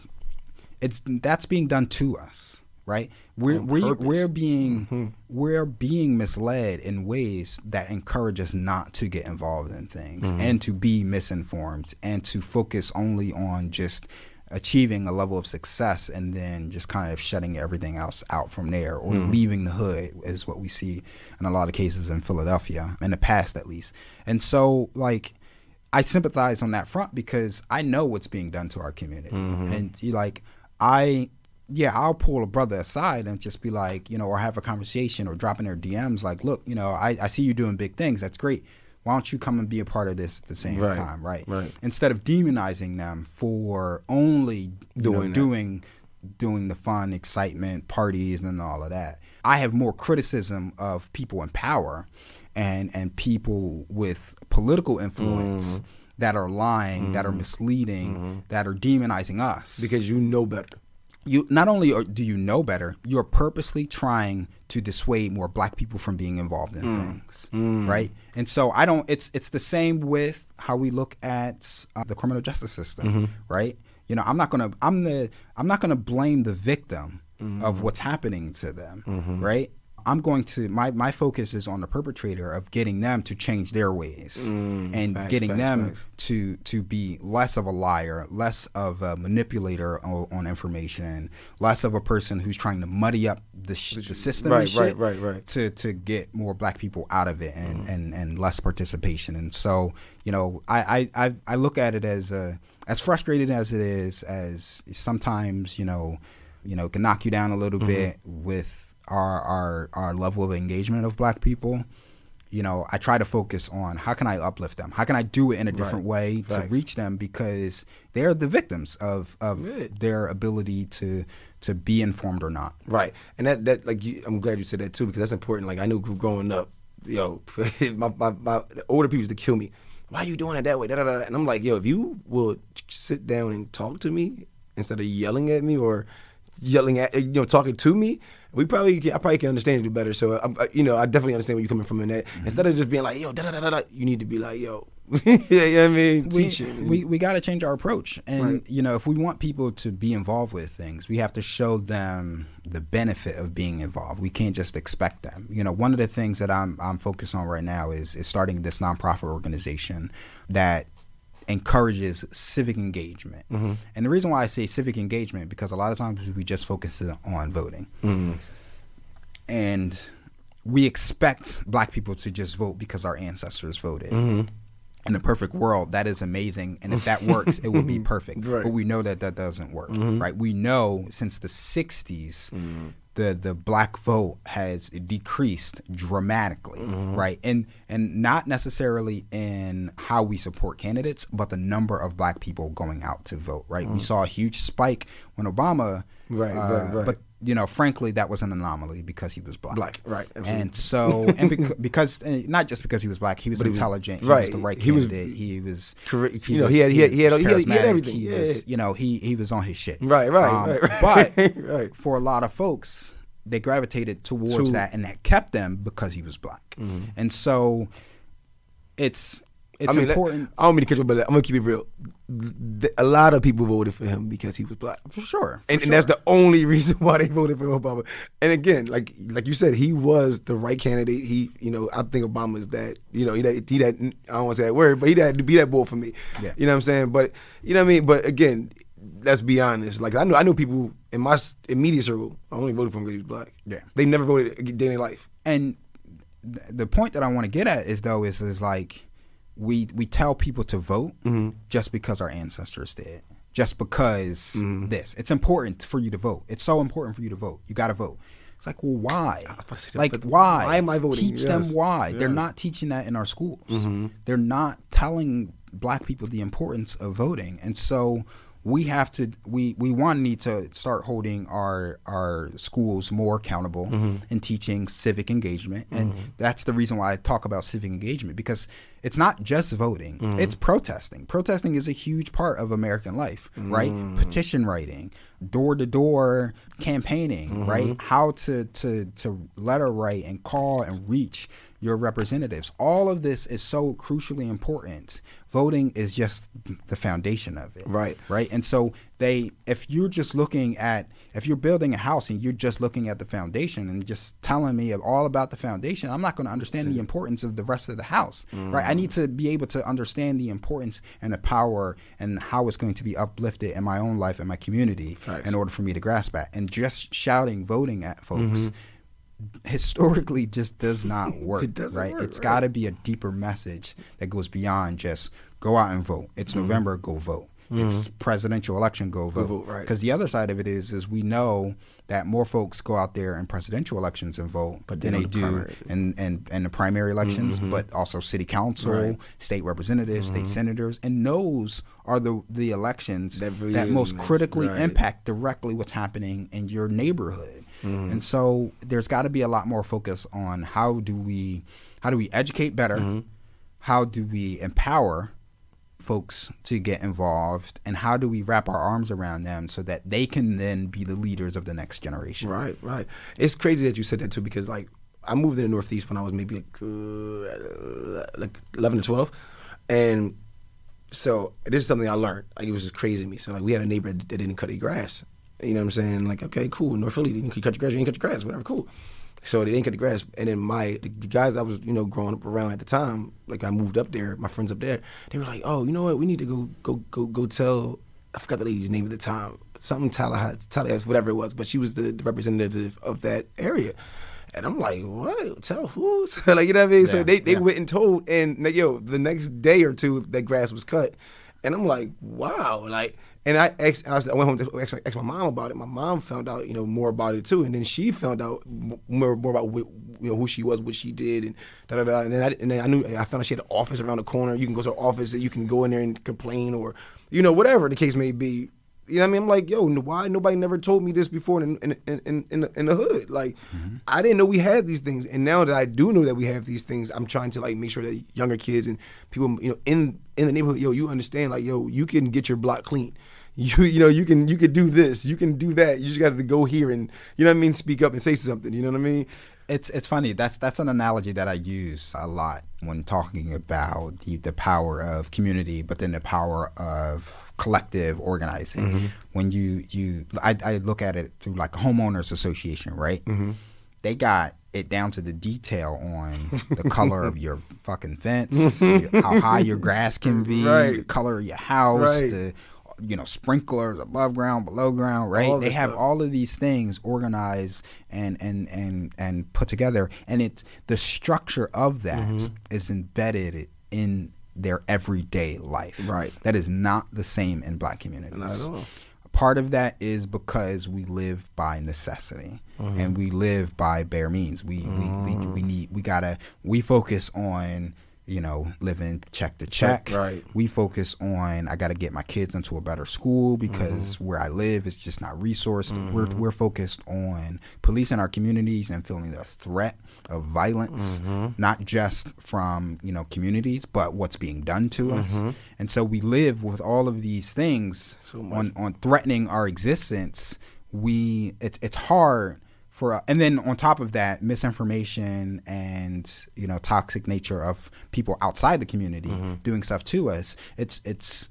it's that's being done to us, right? We're we, purpose. Mm-hmm. we're being we're being misled in ways that encourage us not to get involved in things Mm-hmm. and to be misinformed and to focus only on just achieving a level of success and then just kind of shutting everything else out from there or Mm-hmm. leaving the hood is what we see in a lot of cases in Philadelphia in the past at least. And so like I sympathize on that front because I know what's being done to our community. And you like I yeah, I'll pull a brother aside and just be like, you know, or have a conversation or drop in their DMs like, look, you know, I, I see you doing big things. That's great. Why don't you come and be a part of this at the same Right, time, right? right. Instead of demonizing them for only you know, Doing doing doing the fun, excitement, parties, and all of that. I have more criticism of people in power and and people with political influence Mm-hmm. that are lying, that are misleading, that are demonizing us. because you know better. You not only are, do you know better, you're purposely trying to dissuade more black people from being involved in mm. things, mm. right? And so I don't. It's it's the same with how we look at uh, the criminal justice system, mm-hmm. right? You know, I'm not gonna I'm the I'm not gonna blame the victim mm-hmm. of what's happening to them, mm-hmm. right? I'm going to my my focus is on the perpetrator of getting them to change their ways and Mm, facts, getting facts, them facts. to to be less of a liar, less of a manipulator on, on information, less of a person who's trying to muddy up the, sh- the system Right, shit right, right, right. to to get more black people out of it and Mm-hmm. and, and less participation. And so you know, I I, I, I look at it as a, as frustrated as it is, as sometimes you know, you know, can knock you down a little Mm-hmm. bit with our our our level of engagement of black people. You know, I try to focus on how can I uplift them? How can I do it in a different Right. way to reach them because they're the victims of of Yeah. their ability to to be informed or not. Right, and that that like you, I'm glad you said that too because that's important. Like I knew growing up, yo, my, my my the older people used to kill me. Why are you doing it that way? Da, da, da. And I'm like, yo, if you will sit down and talk to me instead of yelling at me or yelling at you know talking to me, we probably I probably can understand you better. So I'm, I- you know I definitely understand where you're coming from in that. Mm-hmm. Instead of just being like, yo, da da da da, da, you need to be like, yo, yeah, you know what I mean, we, teaching. we, we got to change our approach and Right. you know if we want people to be involved with things we have to show them the benefit of being involved we can't just expect them you know one of the things that i'm, I'm focused on right now is, is starting this nonprofit organization that encourages civic engagement mm-hmm. and the reason why i say civic engagement because a lot of times we just focus on voting mm-hmm. and we expect black people to just vote because our ancestors voted. Mm-hmm. In a perfect world, that is amazing, and if that works, it would be perfect. Right. But we know that that doesn't work, right? We know since the '60s, the the black vote has decreased dramatically, right? And and not necessarily in how we support candidates, but the number of black people going out to vote, right? We saw a huge spike when Obama, Right, uh, right, right. but you know, frankly, that was an anomaly because he was black. Black, right, absolutely. And so, and bec- because uh, not just because he was black, he was he was- intelligent. he right. was the right He was. He was, correct- you know, he had- he had- he had- was he had- he had everything. He Yeah, was, you know, he he was on his shit. Right, right, Um, right, right. But Right. for a lot of folks, they gravitated towards To- Mm-hmm. that, and that kept them because he was black. And so, it's it's I mean, important I don't mean to cut you, but I'm gonna keep it real. A lot of people voted for him because he was black, for sure. and, for and that's the only reason why they voted for Obama. And again, like like you said, he was the right candidate. He, you know, I think Obama's that, you know, he that he that I don't want to say that word, but he that to be that bull for me. Yeah. You know what I'm saying? But you know what I mean. But again, let's be honest. Like I know I know people in my immediate circle I only voted for him because he was black. Yeah. they never voted a day in their life. and th- the point that I want to get at is though is is like we we tell people to vote Mm-hmm. just because our ancestors did, just because Mm-hmm. this. It's important for you to vote. It's so important for you to vote. You got to vote. It's like, well, why? was about to say that, Like, but why? why am I voting? Teach them Yes. why. They're Mm-hmm. not teaching that in our schools. They're not telling black people the importance of voting, and so we have to. We we one need to start holding our our schools more accountable Mm-hmm. in teaching civic engagement, and that's the reason why I talk about civic engagement because it's not just voting; Mm-hmm. it's protesting. Protesting is a huge part of American life, right? Mm-hmm. Petition writing, door to door campaigning, Mm-hmm. right? How to to to letter write and call and reach your representatives. All of this is so crucially important. Voting is just the foundation of it. Right. Right. And so they if you're just looking at if you're building a house and you're just looking at the foundation and just telling me all about the foundation, I'm not going to understand the importance of the rest of the house. Right. I need to be able to understand the importance and the power and how it's going to be uplifted in my own life and my community Facts. in order for me to grasp that. And just shouting voting at folks Mm-hmm. Historically just does not work. It right? work, It's right. got to be a deeper message that goes beyond just go out and vote. It's Mm-hmm. November, go vote. It's presidential election, go vote. vote, right. Because the other side of it is, is we know that more folks go out there in presidential elections and vote But than they the do primary. in, in, in the primary elections, but also city council, Right. state representatives, state senators, and those are the the elections That that, most critically Right. impact directly what's happening in your neighborhood. Mm-hmm. And so there's got to be a lot more focus on how do we how do we educate better? Mm-hmm. How do we empower folks to get involved and how do we wrap our arms around them so that they can then be the leaders of the next generation? Right, right. It's crazy that you said that too because like I moved in the Northeast when I was maybe like, uh, like eleven or twelve, and so this is something I learned. Like it was just crazy to me. So like we had a neighbor that didn't cut any grass. You know what I'm saying? Like okay, cool. North Philly, can cut your grass. You didn't cut your grass. Whatever, cool. So they didn't cut the grass. And then my the guys I was you know growing up around at the time, like I moved up there, my friends up there, they were like, oh, you know what, we need to go go go go tell. I forgot the lady's name at the time, something Tallahassee, Tallahassee, whatever it was, but she was the, the representative of that area. And I'm like, what? Tell who? like, you know what I mean? so they, they yeah. went and told, and like, yo, the next day or two, that grass was cut. And I'm like, wow. Like, and I, asked, I, went home to ask, ask my mom about it. My mom found out, you know, more about it too. And then she found out more, more about what, you know, who she was, what she did, and da da da. And then I, and then I knew, I found out she had an office around the corner. You can go to her office and you can go in there and complain or, you know, whatever the case may be. You know what I mean? I'm like, yo, why nobody never told me this before in in in in, in, the, in the hood? Like, mm-hmm. I didn't know we had these things, and now that I do know that we have these things, I'm trying to like make sure that younger kids and people, you know, in in the neighborhood, yo, you understand, like, yo, you can get your block clean. You you know you can you can do this, you can do that. You just got to go here and you know what I mean, speak up and say something. You know what I mean? It's it's funny. That's that's an analogy that I use a lot when talking about the, the power of community, but then the power of collective organizing. Mm-hmm. When you you I, I look at it through like a homeowners association, right? Mm-hmm. They got it down to the detail on the color of your fucking fence, how high your grass can be, Right. the color of your house, Right. the you know sprinklers above ground, below ground, right? They have stuff. all of these things organized and and and and put together and it's the structure of that is Mm-hmm. embedded in their everyday life Right. that is not the same in black communities Not at all. part of that is because we live by necessity Mm-hmm. and we live by bare means we, we, we we need we gotta we focus on you know living check to check right. we focus on I got to get my kids into a better school because Mm-hmm. where I live is just not resourced. We're we're focused on policing our communities and feeling the threat of violence, Mm-hmm. not just from you know communities, but what's being done to us. And so we live with all of these things So on on threatening our existence. We it's it's hard for uh, and then on top of that misinformation and you know toxic nature of people outside the community mm-hmm. doing stuff to us it's it's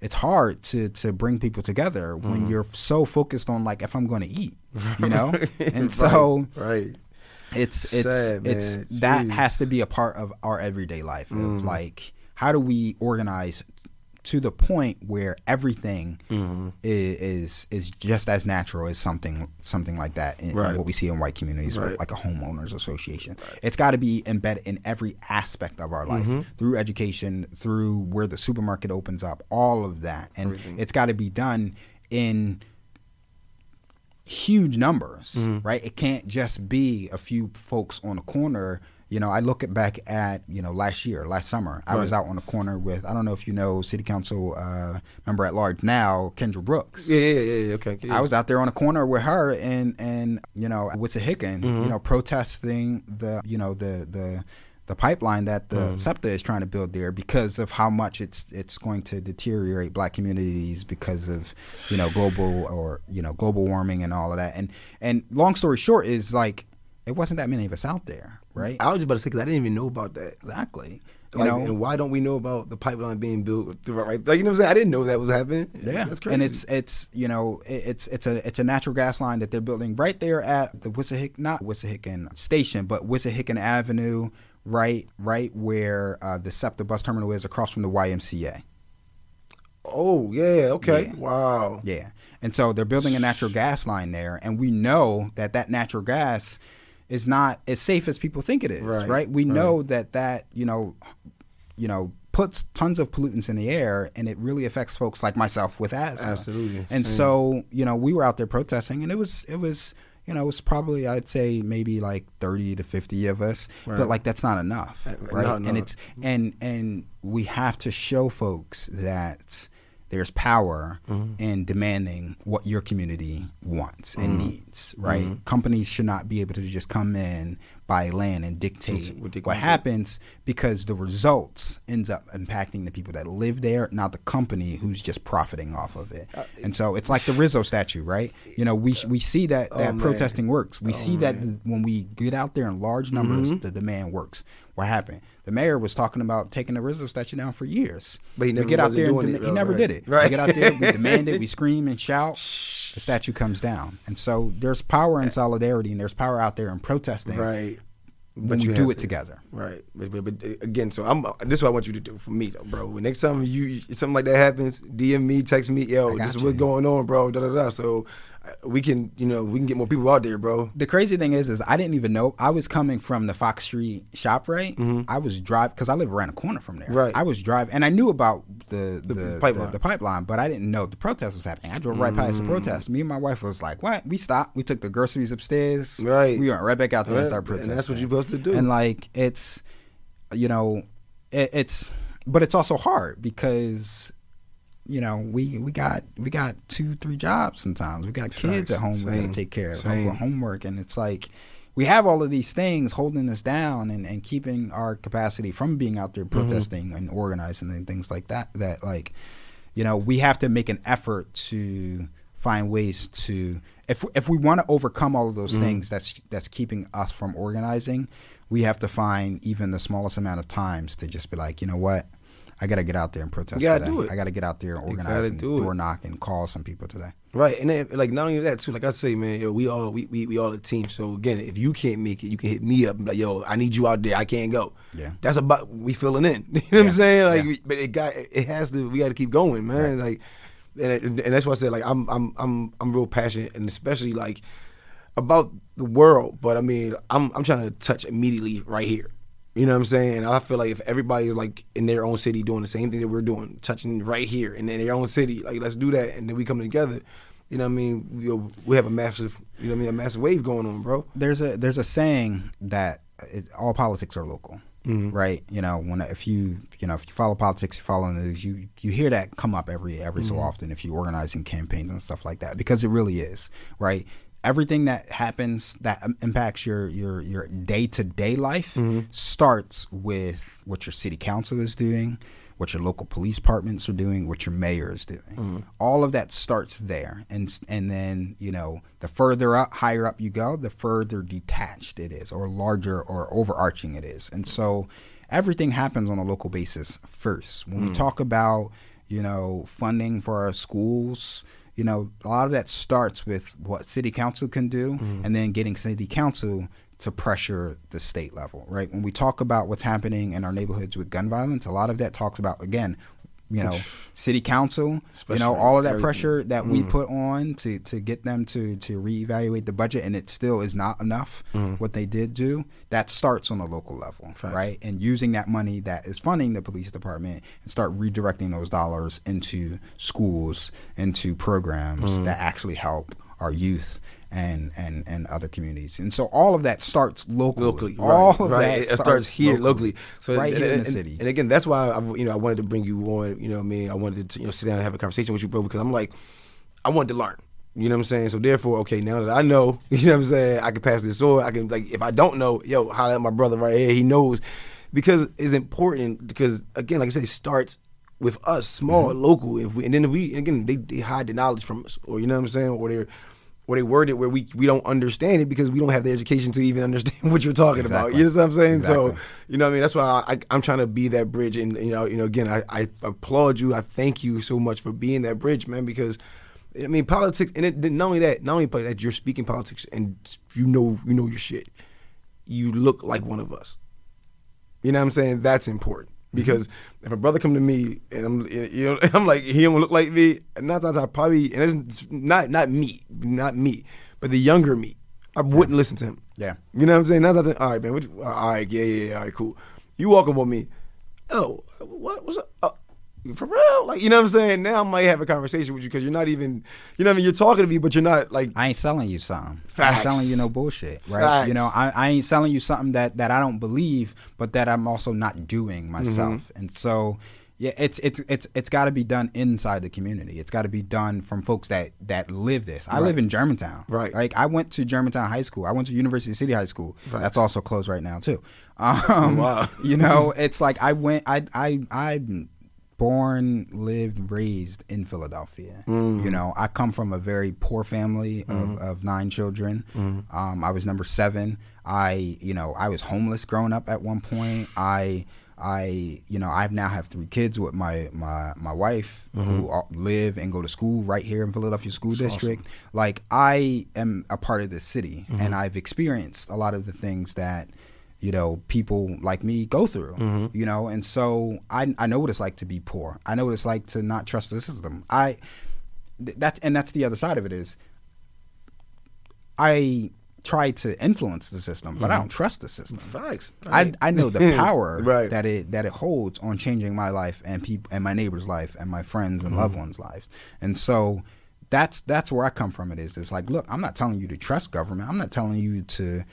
it's hard to to bring people together when mm-hmm. you're so focused on like if I'm going to eat you know? And so right. it's it's Sad, it's that has to be a part of our everyday life Mm-hmm. like how do we organize to the point where everything Mm-hmm. i- is is just as natural as something something like that in, in what we see in white communities Right. like a homeowners association it's got to be embedded in every aspect of our life Mm-hmm. through education through where the supermarket opens up all of that and Everything. it's got to be done in huge numbers, Mm-hmm. right? It can't just be a few folks on a corner. You know, I look back at you know last year, last summer. I was out on the corner with I don't know if you know City Council uh, member at large now, Kendra Brooks. Yeah, yeah, yeah, yeah. Okay. yeah. I was out there on the corner with her and and you know Wissahickon, Mm-hmm. you know, protesting the you know the the the pipeline that the Mm-hmm. SEPTA is trying to build there because of how much it's it's going to deteriorate black communities because of you know global or you know global warming and all of that. And and long story short is like it wasn't that many of us out there, right? I was just about to say because I didn't even know about that. Exactly. You Like, know, and why don't we know about the pipeline being built throughout? right? Like, you know what I'm saying? I didn't know that was happening. Yeah, that's crazy. and it's it's you know it's it's a it's a natural gas line that they're building right there at the Wissahick not Wissahickon station, but Wissahickon Avenue, right right where uh, the SEPTA bus terminal is across from the YMCA. oh yeah, okay, Yeah. wow. Yeah, and so they're building a natural gas line there, and we know that that natural gas is not as safe as people think it is. Right, Right? We right. know that that you know, you know puts tons of pollutants in the air, and it really affects folks like myself with asthma. Absolutely. And Same. so you know we were out there protesting, and it was it was. You know, it was probably I'd say maybe like thirty to fifty of us, Right. but like that's not enough, Uh, right? no, And it's and and we have to show folks that there's power Mm-hmm. in demanding what your community wants and Mm-hmm. needs right companies should not be able to just come in buy land and dictate What they what gonna do. happens because the results ends up impacting the people that live there, not the company who's just profiting off of it. Uh, and so it's like the Rizzo statue, right? You know, we we see that that Oh, man. protesting works. We Oh, see that man. the, when we get out there in large numbers, Mhm. the demand works. What happened? The mayor was talking about taking the Rizzo statue down for years. But he We never get out there and dem- it, he never right. did it. Right. We get out there, we demand it, we scream and shout. The statue comes down, and so there's power in solidarity, and there's power out there in protesting Right. when you we do it to- together. Right, but, but, but uh, again, so I'm. This is what I want you to do for me, though, bro. When next time you something like that happens, DM me, text me, yo, this is you. what's going on, bro. Da da da. So uh, we can, you know, we can get more people out there, bro. The crazy thing is, is I didn't even know I was coming from the Fox Street shop. Right, I was driving because I live around the corner from there. Mm-hmm. Right. I was driving, and I knew about the the, the, pipeline. the, pipeline, but I didn't know the protest was happening. I drove right past Mm. the protest. Me and my wife was like, "What?" We stopped. We took the groceries upstairs. Right. We went right back out there and Right. started protesting. And that's what you're supposed to do. And like it's, you know, it, it's, but it's also hard because. You know, we, we got we got two three jobs sometimes. We got kids Facts. at home we got to take care of Same. home- homework, and it's like we have all of these things holding us down and, and keeping our capacity from being out there mm-hmm. protesting and organizing and things like that. That like, you know, we have to make an effort to find ways to if if we want to overcome all of those mm-hmm. things that's that's keeping us from organizing, we have to find even the smallest amount of times to just be like, you know what. I gotta get out there and protest You gotta today. do it. I gotta get out there and organize and do it. door knock and call some people today. Right, and then like not only that too. Like I say, man, yo, we all we, we we all a team. So again, if you can't make it, you can hit me up and be like, yo, I need you out there. I can't go. Yeah. that's about we filling in. You know what I'm saying? Like, Yeah. we, but it got it has to. We got to keep going, man. Like, and, and that's why I said like I'm I'm I'm I'm real passionate, and especially like about the world. But I mean, I'm I'm trying to touch immediately right here. You know what I'm saying? I feel like if everybody is like in their own city doing the same thing that we're doing, touching right here and in their own city, like let's do that, and then we come together. You know what I mean? We, uh, we have a massive, you know what I mean, a massive wave going on, bro. there's a there's a saying that it, all politics are local, mm-hmm. right? You know, when if you you know if you follow politics, you follow news, you you hear that come up every every so mm-hmm. often if you're organizing campaigns and stuff like that because it really is right. Everything that happens that impacts your your your day to day life mm-hmm. starts with what your city council is doing, what your local police departments are doing, what your mayor is doing. Mm-hmm. All of that starts there, and and then you know the further up, higher up you go, the further detached it is, or larger or overarching it is, and so everything happens on a local basis first. When we mm. talk about you know funding for our schools. You know, a lot of that starts with what city council can do, mm-hmm. and then getting city council to pressure the state level, right? When we talk about what's happening in our neighborhoods with gun violence, a lot of that talks about again, you know, city council, you know, all of that everything. pressure that we mm. put on to to get them to to reevaluate the budget, and it still is not enough. Mm. What they did do that starts on the local level, Facts. right? And using that money that is funding the police department and start redirecting those dollars into schools, into programs mm. that actually help our youth and and and other communities. And so all of that starts locally. locally. all right, of right. that It starts here locally. So right and, here in the city. And again, that's why I, you know I wanted to bring you on. You know, what I mean, I wanted to you know sit down and have a conversation with you, bro, because I'm like, I wanted to learn. You know what I'm saying? So therefore, okay, now that I know, you know what I'm saying, I can pass this on. I can like if I don't know, yo, holla at my brother right here. He knows because it's important. Because again, like I said, it starts with us, small, Mm-hmm. local. If we and then if we again they, they hide the knowledge from us, or you know what I'm saying, or they're or they word it where we we don't understand it because we don't have the education to even understand what you're talking about. You know what I'm saying? So you know what I mean. That's why I, I'm trying to be that bridge, and you know, you know, again, I, I applaud you. I thank you so much for being that bridge, man. Because I mean, politics, and it, not only that, not only that you're speaking politics, and you know, you know your shit. You look like one of us. You know what I'm saying? That's important because if a brother come to me and I'm you know I'm like he don't look like me, and nine times I probably and it's not not me, not me, but the younger me, I wouldn't listen to him. Yeah. You know what I'm saying? Nine times, all right, man. What, all right, yeah, yeah, yeah, all right, cool. You walking with me? Oh, what? What's up? Oh, For real? Like, you know what I'm saying? Now I might have a conversation with you because you're not even, you know what I mean? You're talking to me, but you're not like, I ain't selling you something. I ain't selling you no bullshit, right? You know, I, I ain't selling you something that, that I don't believe, but that I'm also not doing myself. Mm-hmm. And so, Yeah, it's it's it's it's got to be done inside the community. It's got to be done from folks that that live this. I live in Germantown. Right. Like I went to Germantown High School. I went to University City High School. Right. That's also closed right now too. Um, Wow. you know, it's like I went. I I I'm born, lived, raised in Philadelphia. Mm. You know, I come from a very poor family of, Mm-hmm. of nine children. Um, I was number seven. I, you know, I was homeless growing up at one point. I, I, you know, I now have three kids with my my my wife Mm-hmm. who all live and go to school right here in Philadelphia School District. Like I am a part of this city, Mm-hmm. and I've experienced a lot of the things that you know people like me go through Mm-hmm. you know and so I, I know what it's like to be poor i know what it's like to not trust the system i th- that's and that's the other side of it is i try to influence the system but i don't trust the system Facts. I, I know the power Right. that it that it holds on changing my life and people and my neighbor's life and my friends and Mm-hmm. loved ones' lives. And so that's that's where I come from. It is it's like, look, I'm not telling you to trust government. I'm not telling you to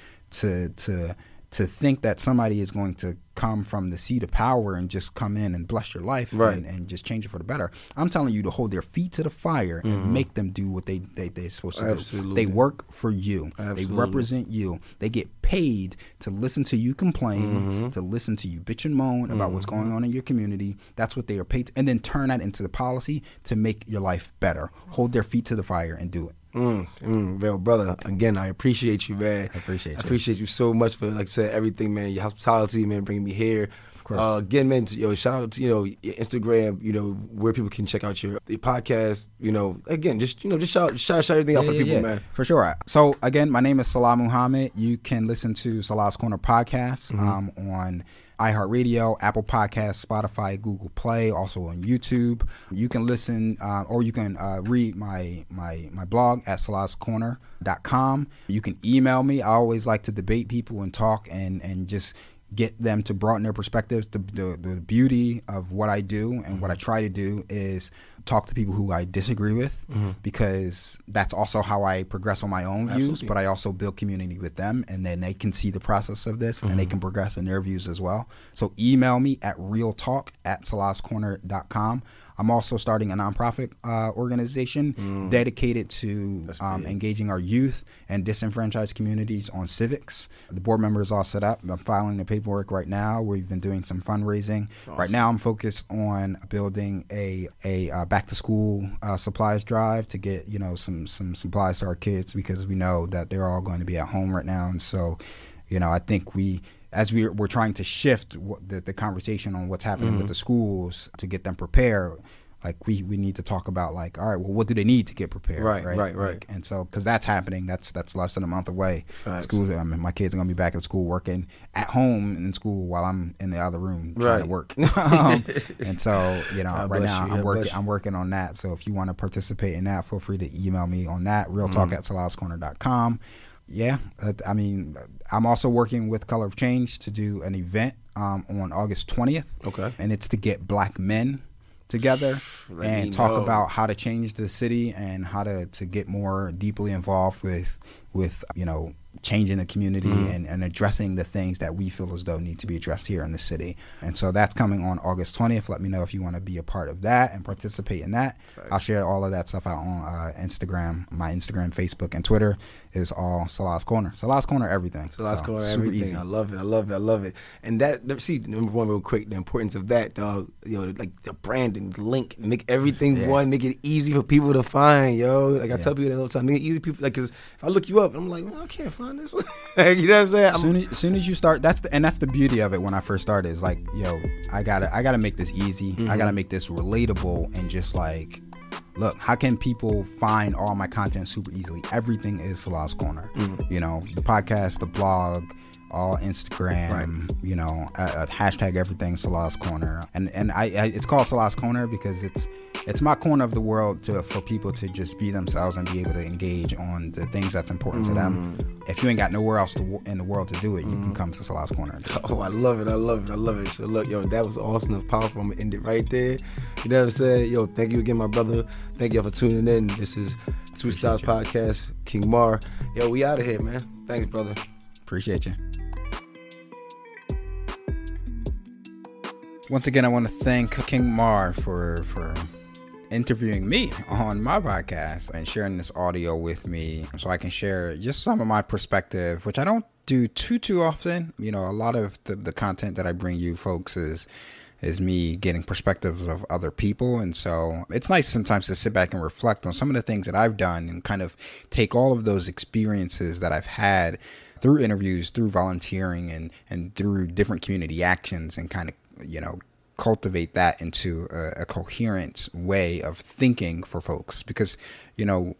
to to to think that somebody is going to come from the seat of power and just come in and bless your life Right. and, and just change it for the better. I'm telling you to hold their feet to the fire and make them do what they, they, they're supposed to Mm-hmm. Absolutely. do. They work for you. They represent you. They get paid to listen to you complain, Mm-hmm. to listen to you bitch and moan about what's going on in your community. That's what they are paid to, and then turn that into the policy to make your life better. Hold their feet to the fire and do it. Mm, mm, well, brother, again, I appreciate you, man. I appreciate I you. appreciate you so much for, like I said, everything, man. Your hospitality, man, bringing me here. Of course. Uh, again, man, to- yo, shout out to you know your Instagram, you know where people can check out your, your podcast. You know, again, just you know, just shout, shout, shout everything out for Yeah, yeah, people, yeah, man. For sure. So again, my name is Salah Muhammad. You can listen to Salah's Corner podcast Mm-hmm. um, on iHeartRadio, Apple Podcasts, Spotify, Google Play, also on YouTube. You can listen uh, or you can uh, read my my my blog at salahscorner.com. You can email me. I always like to debate people and talk and and just get them to broaden their perspectives. The, the the beauty of what I do and what I try to do is talk to people who I disagree with mm-hmm. because that's also how I progress on my own views. Absolutely. But I also build community with them, and then they can see the process of this and they mm-hmm. can progress in their views as well. So email me at realtalk at salahscorner.com. I'm also starting a nonprofit uh, organization dedicated to um, engaging our youth and disenfranchised communities on civics. The board member is all set up. I'm filing the paperwork right now. We've been doing some fundraising. Right now, I'm focused on building a a uh, back to school uh, supplies drive to get you know some some supplies to our kids because we know that they're all going to be at home right now, and so you know I think we. As we're, we're trying to shift what the, the conversation on what's happening with the schools to get them prepared, like we, we need to talk about like, all right, well, what do they need to get prepared? Right, right, right. Like, and so, because that's happening, that's that's less than a month away. Facts. School, I mean, my kids are gonna be back at school working at home in school while I'm in the other room trying Right. to work. um, and so, you know, God right now you, I'm God working. I'm working on that. So if you want to participate in that, feel free to email me on that. Real Mm. talk at salahscorner.com. Yeah, I mean, I'm also working with Color of Change to do an event um, on August 20th. Okay. and it's to get black men together Let and talk know. about how to change the city and how to, to get more deeply involved with with you know changing the community Mm-hmm. and, and addressing the things that we feel as though need to be addressed here in the city. And so that's coming on August 20th. Let me know if you want to be a part of that and participate in that. I'll share all of that stuff out on uh, Instagram. My Instagram, Facebook, and Twitter is all Salah's Corner. Salah's Corner, everything. So let's go super everything. easy. I love it. I love it. I love it. And that see number one, real quick, the importance of that, dog. You know, like the branding, link, make everything Yeah. one, make it easy for people to find, yo. Like I Yeah. tell people that all the time, make it easy for people. Like, cause if I look you up, I'm like, well, I can't find this. Like, you know what I'm saying? I'm, soon as, soon as you start that's the and that's the beauty of it when i first started is like yo i gotta i gotta make this easy. I gotta mm-hmm. make this relatable and just like look how can people find all my content super easily? Everything is salah's corner. Mm. You know the podcast the blog all Instagram, you know, uh, uh, hashtag everything Salah's Corner, and and I, I it's called Salah's Corner because it's it's my corner of the world to for people to just be themselves and be able to engage on the things that's important to them. If you ain't got nowhere else to, in the world to do it, you can come to Salah's Corner. and. Oh, I love it. I love it. I love it. So look, yo, that was awesome. Was powerful. I'm gonna end it right there. You know what I'm saying? Yo, thank you again, my brother. Thank y'all for tuning in. This is Two Styles Podcast, King Mar. Yo, we out of here, man. Thanks, brother. Appreciate you. Once again, I want to thank King Mar for for interviewing me on my podcast and sharing this audio with me so I can share just some of my perspective, which I don't do too too often. You know, a lot of the, the content that I bring you folks is is me getting perspectives of other people. And so it's nice sometimes to sit back and reflect on some of the things that I've done and kind of take all of those experiences that I've had through interviews, through volunteering and, and through different community actions and kind of, you know, cultivate that into a, a coherent way of thinking for folks because, you know,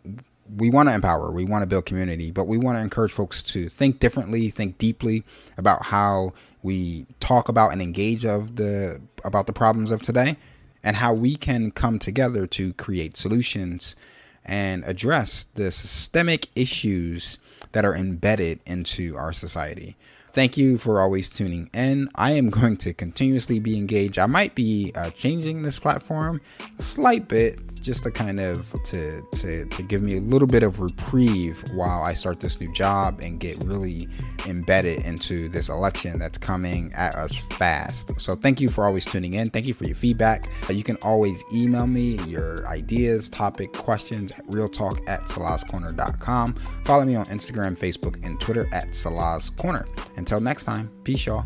we want to empower, we want to build community, but we want to encourage folks to think differently, think deeply about how we talk about and engage of the about the problems of today and how we can come together to create solutions and address the systemic issues that are embedded into our society. Thank you for always tuning in. I am going to continuously be engaged. I might be uh, changing this platform a slight bit just to kind of to, to to give me a little bit of reprieve while I start this new job and get really embedded into this election that's coming at us fast. So thank you for always tuning in. Thank you for your feedback. Uh, you can always email me your ideas, topic, questions at realtalk at salahscorner.com. Follow me on Instagram, Facebook, and Twitter at Salah's Corner. Until next time, peace, y'all.